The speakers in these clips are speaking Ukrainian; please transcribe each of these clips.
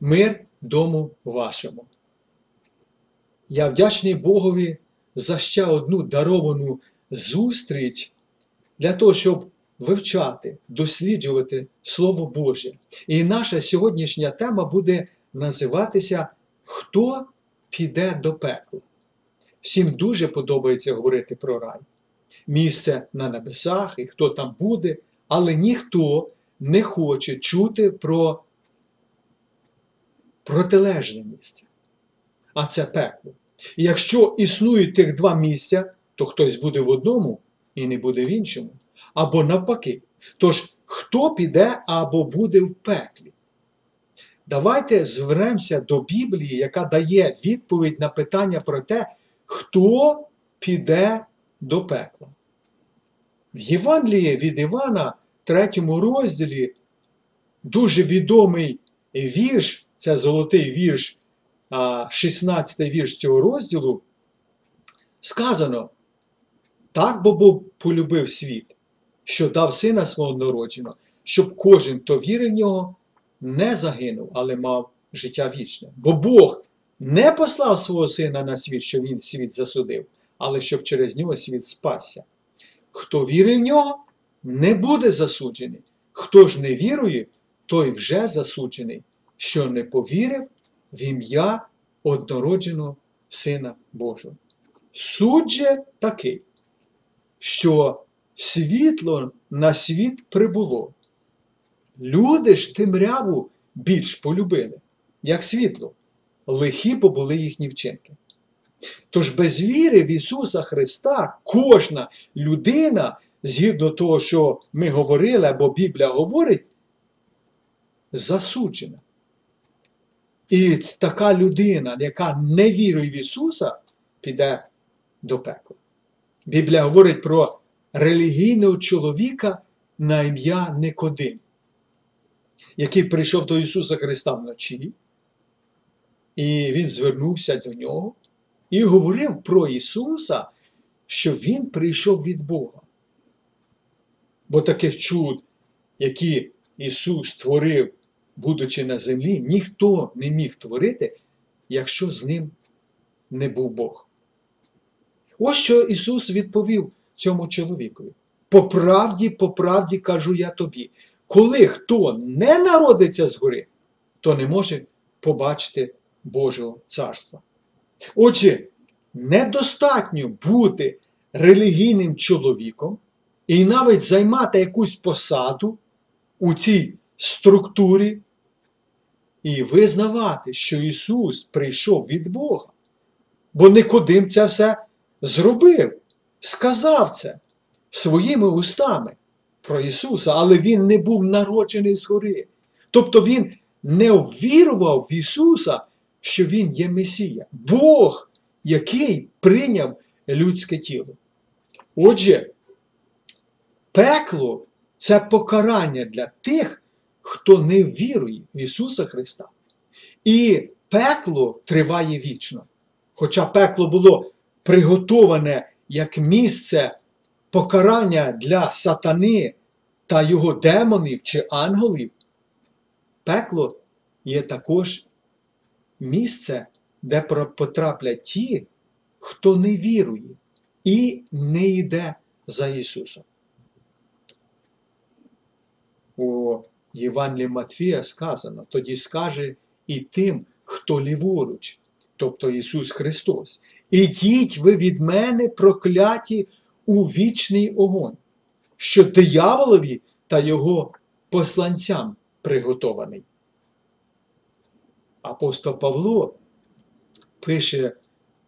мир дому вашому. Я вдячний Богові за ще одну даровану зустріч для того, щоб вивчати, досліджувати Слово Боже. І наша сьогоднішня тема буде називатися Хто піде до пекла? Всім дуже подобається говорити про рай. Місце на небесах і хто там буде, але ніхто не хоче чути про протилежне місце. А це пекло. І якщо існують тих два місця, то хтось буде в одному і не буде в іншому. Або навпаки. Тож, хто піде або буде в пеклі? Давайте звернемося до Біблії, яка дає відповідь на питання про те, хто піде до пекла. В Євангелії від Івана, третьому розділі, дуже відомий вірш, це золотий вірш, 16 вірш цього розділу, сказано: так бо Бог полюбив світ, що дав сина свого народженого, щоб кожен, хто вірив в нього, не загинув, але мав життя вічне. Бо Бог не послав свого сина на світ, що він світ засудив, але щоб через нього світ спасся. Хто вірить в нього, не буде засуджений. Хто ж не вірує, той вже засуджений, що не повірив в ім'я однородженого Сина Божого. Суд же такий, що світло на світ прибуло. Люди ж темряву більш полюбили, як світло, лихі побули їхні вчинки. Тож без віри в Ісуса Христа кожна людина, згідно того, що ми говорили, або Біблія говорить, засуджена. І така людина, яка не вірує в Ісуса, піде до пекла. Біблія говорить про релігійного чоловіка на ім'я Никодим, який прийшов до Ісуса Христа вночі, і Він звернувся до нього і говорив про Ісуса, що Він прийшов від Бога. Бо таких чуд, які Ісус творив, будучи на землі, ніхто не міг творити, якщо з ним не був Бог. Ось що Ісус відповів цьому чоловікові. По правді, по правді кажу я тобі, коли хто не народиться згори, то не може побачити Божого царства. Отже, недостатньо бути релігійним чоловіком і навіть займати якусь посаду у цій структурі і визнавати, що Ісус прийшов від Бога. Бо Никодим це все зробив, сказав це своїми устами про Ісуса, але Він не був народжений згори. Тобто Він не ввірував в Ісуса, що Він є Месія, Бог, який прийняв людське тіло. Отже, пекло це покарання для тих, хто не вірує в Ісуса Христа. І пекло триває вічно. Хоча пекло було приготоване як місце покарання для сатани та його демонів чи ангелів, пекло є також місце, де потраплять ті, хто не вірує і не йде за Ісусом. Євангелії Матфія сказано, тоді скаже і тим, хто ліворуч, тобто Ісус Христос. Ідіть ви від мене, прокляті у вічний огонь, що дияволові та його посланцям приготований. Апостол Павло пише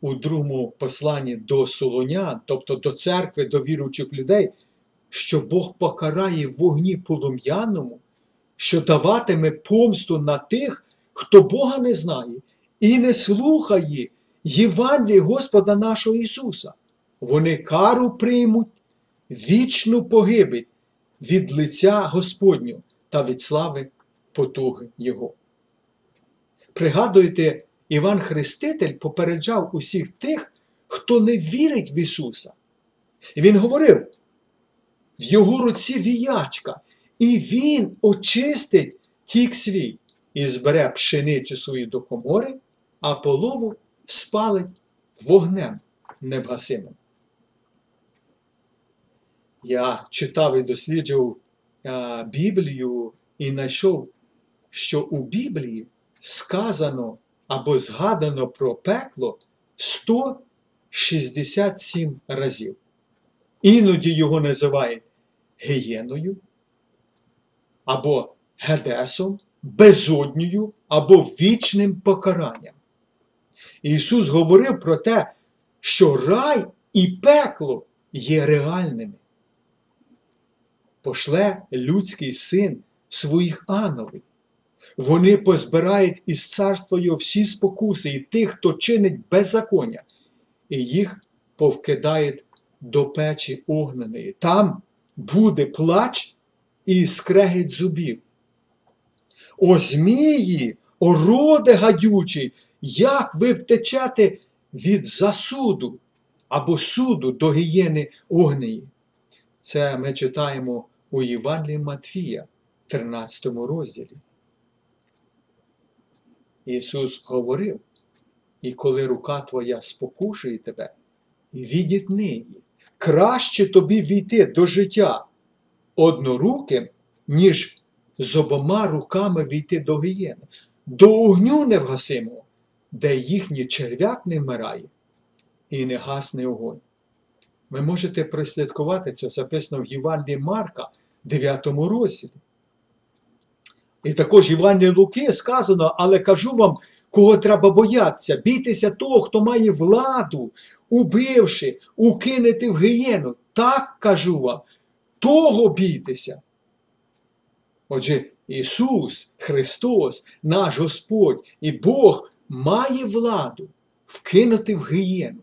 у другому посланні до Солонян, тобто до церкви, до віруючих людей, що Бог покарає вогні полум'яному, що даватиме помсту на тих, хто Бога не знає і не слухає Євангелії Господа нашого Ісуса. Вони кару приймуть вічну погибель від лиця Господнього та від слави потуги Його. Пригадуєте, Іван Хреститель попереджав усіх тих, хто не вірить в Ісуса. І Він говорив: в його руці віячка, і Він очистить тік свій. і збере пшеницю свою до комори, а полову спалить вогнем невгасимим. Я читав і досліджував Біблію і знайшов, що у Біблії сказано або згадано про пекло 167 разів. Іноді його називають гієною, або Гедесом, безодньою, або вічним покаранням. Ісус говорив про те, що рай і пекло є реальними. Пошле людський син своїх ангелів. Вони позбирають із царства його всі спокуси і тих, хто чинить беззаконня, і їх повкидають до печі огненої. Там буде плач і скрегить зубів. О змії, о роде гадючий, як ви втечете від засуду або суду до гієни огнеї. Це ми читаємо у Євангелії Матфія, 13 розділі. Ісус говорив, і коли рука твоя спокушує тебе, відітни її, краще тобі війти до життя одноруким, ніж з обома руками війти до гієни, до огню невгасимого, де їхній черв'як не вмирає і не гасне огонь. Ви можете прослідкувати це записано в Євангелії Марка, 9 розділі. І також Євангелії Луки сказано, але кажу вам, кого треба боятися, бійтеся того, хто має владу, убивши, укинути в гієну. Так кажу вам, того бійтеся. Отже, Ісус, Христос, наш Господь і Бог має владу вкинути в гієну.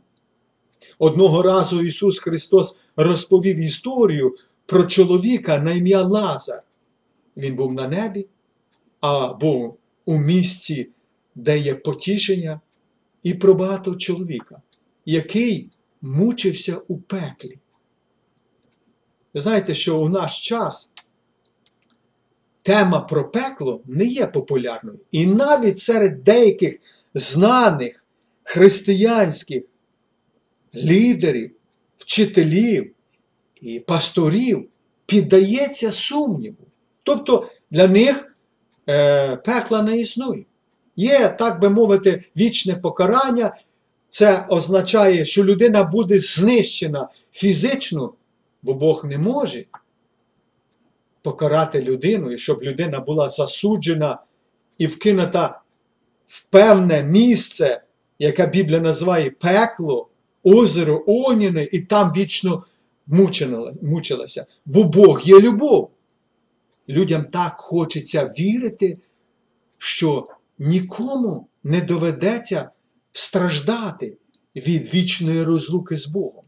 Одного разу Ісус Христос розповів історію про чоловіка на ім'я Лазар. Він був на небі, або у місці, де є потішення, і про багато чоловіка, який мучився у пеклі. Ви знаєте, що у наш час тема про пекло не є популярною. І навіть серед деяких знаних християнських лідерів, вчителів і пасторів піддається сумніву. Тобто для них е, пекла не існує. Є, так би мовити, вічне покарання. Це означає, що людина буде знищена фізично, бо Бог не може покарати людину, і щоб людина була засуджена і вкинута в певне місце, яке Біблія називає пекло, озеро Огняне, і там вічно мучилася. Бо Бог є любов. Людям так хочеться вірити, що нікому не доведеться страждати від вічної розлуки з Богом.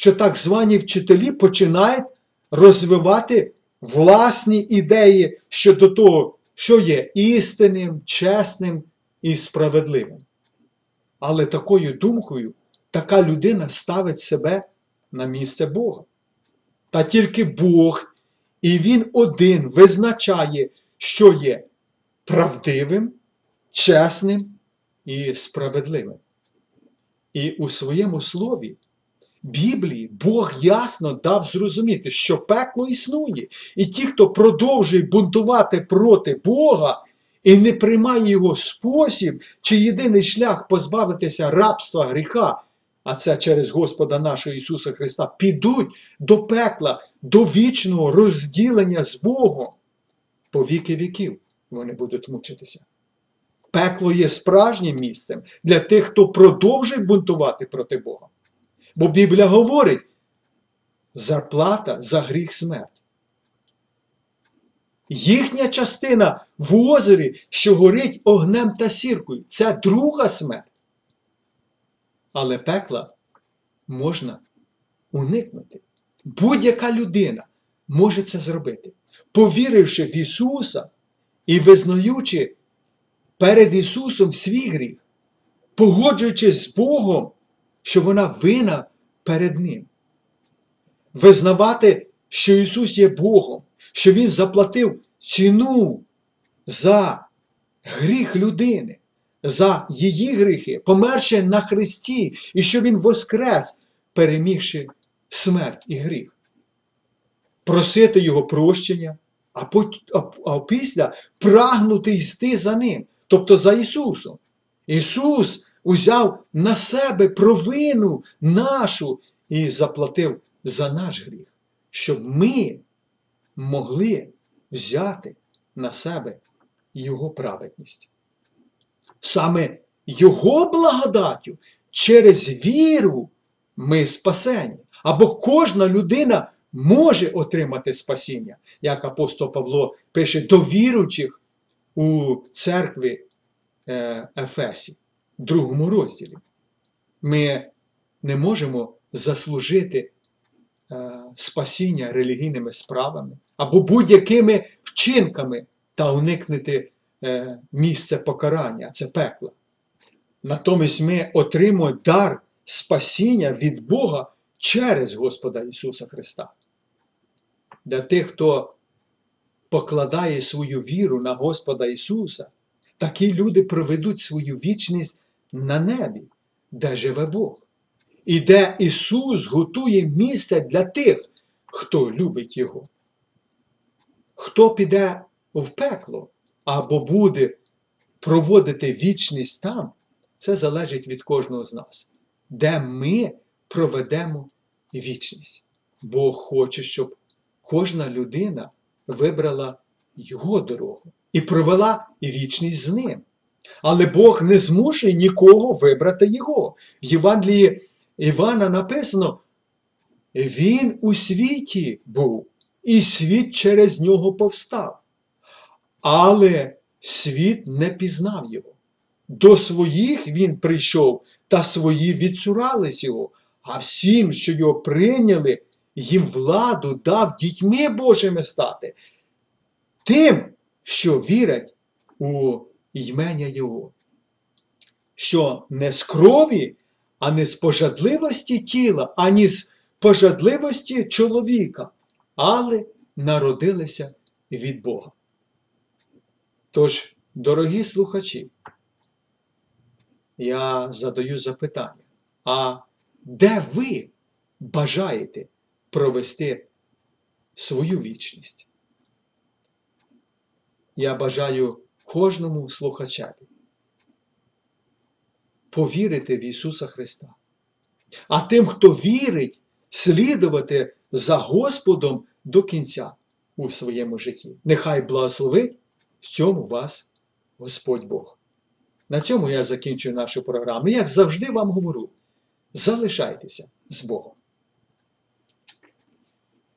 Що так звані вчителі починають розвивати власні ідеї щодо того, що є істинним, чесним і справедливим. Але такою думкою така людина ставить себе на місце Бога. Та тільки Бог і Він один визначає, що є правдивим, чесним і справедливим. І у своєму слові Біблії Бог ясно дав зрозуміти, що пекло існує, і ті, хто продовжує бунтувати проти Бога і не приймає його спосіб, чи єдиний шлях позбавитися рабства гріха, а це через Господа нашого Ісуса Христа, підуть до пекла, до вічного розділення з Богом. По віки віків вони будуть мучитися. Пекло є справжнім місцем для тих, хто продовжує бунтувати проти Бога. Бо Біблія говорить, зарплата за гріх смерть. Їхня частина в озері, що горить огнем та сіркою, це друга смерть. Але пекла можна уникнути. Будь-яка людина може це зробити, повіривши в Ісуса і визнаючи перед Ісусом свій гріх, погоджуючись з Богом що вона вина перед Ним. Визнавати, що Ісус є Богом, що Він заплатив ціну за гріх людини, за її гріхи, померши на Христі, і що Він воскрес, перемігши смерть і гріх. Просити Його прощення, а, пот- а, після прагнути йти за Ним, тобто за Ісусом. Ісус узяв на себе провину нашу і заплатив за наш гріх, щоб ми могли взяти на себе Його праведність. Саме Його благодаттю через віру ми спасені. Або кожна людина може отримати спасіння, як апостол Павло пише до віруючих у церкві е, Ефесі, другому розділі. Ми не можемо заслужити е, спасіння релігійними справами або будь-якими вчинками та уникнути е, місця покарання, це пекло. Натомість ми отримуємо дар спасіння від Бога через Господа Ісуса Христа. Для тих, хто покладає свою віру на Господа Ісуса, такі люди проведуть свою вічність на небі, де живе Бог, і де Ісус готує місце для тих, хто любить Його. Хто піде в пекло або буде проводити вічність там, це залежить від кожного з нас, де ми проведемо вічність. Бог хоче, щоб кожна людина вибрала його дорогу і провела вічність з ним. Але Бог не змушує нікого вибрати його. В Євангелії Івана написано: Він у світі був, і світ через нього повстав. Але світ не пізнав його. До своїх він прийшов, та свої відсурались його, а всім, що його прийняли, їм владу дав дітьми Божими стати, тим, що вірять у імення Його, що не з крові, а не з пожадливості тіла, ані з пожадливості чоловіка, але народилися від Бога. Тож, дорогі слухачі, я задаю запитання, а де ви бажаєте провести свою вічність? Я бажаю кожному слухачеві повірити в Ісуса Христа. А тим, хто вірить, слідувати за Господом до кінця у своєму житті. Нехай благословить в цьому вас Господь Бог. На цьому я закінчую нашу програму. Як завжди вам говорю, залишайтеся з Богом.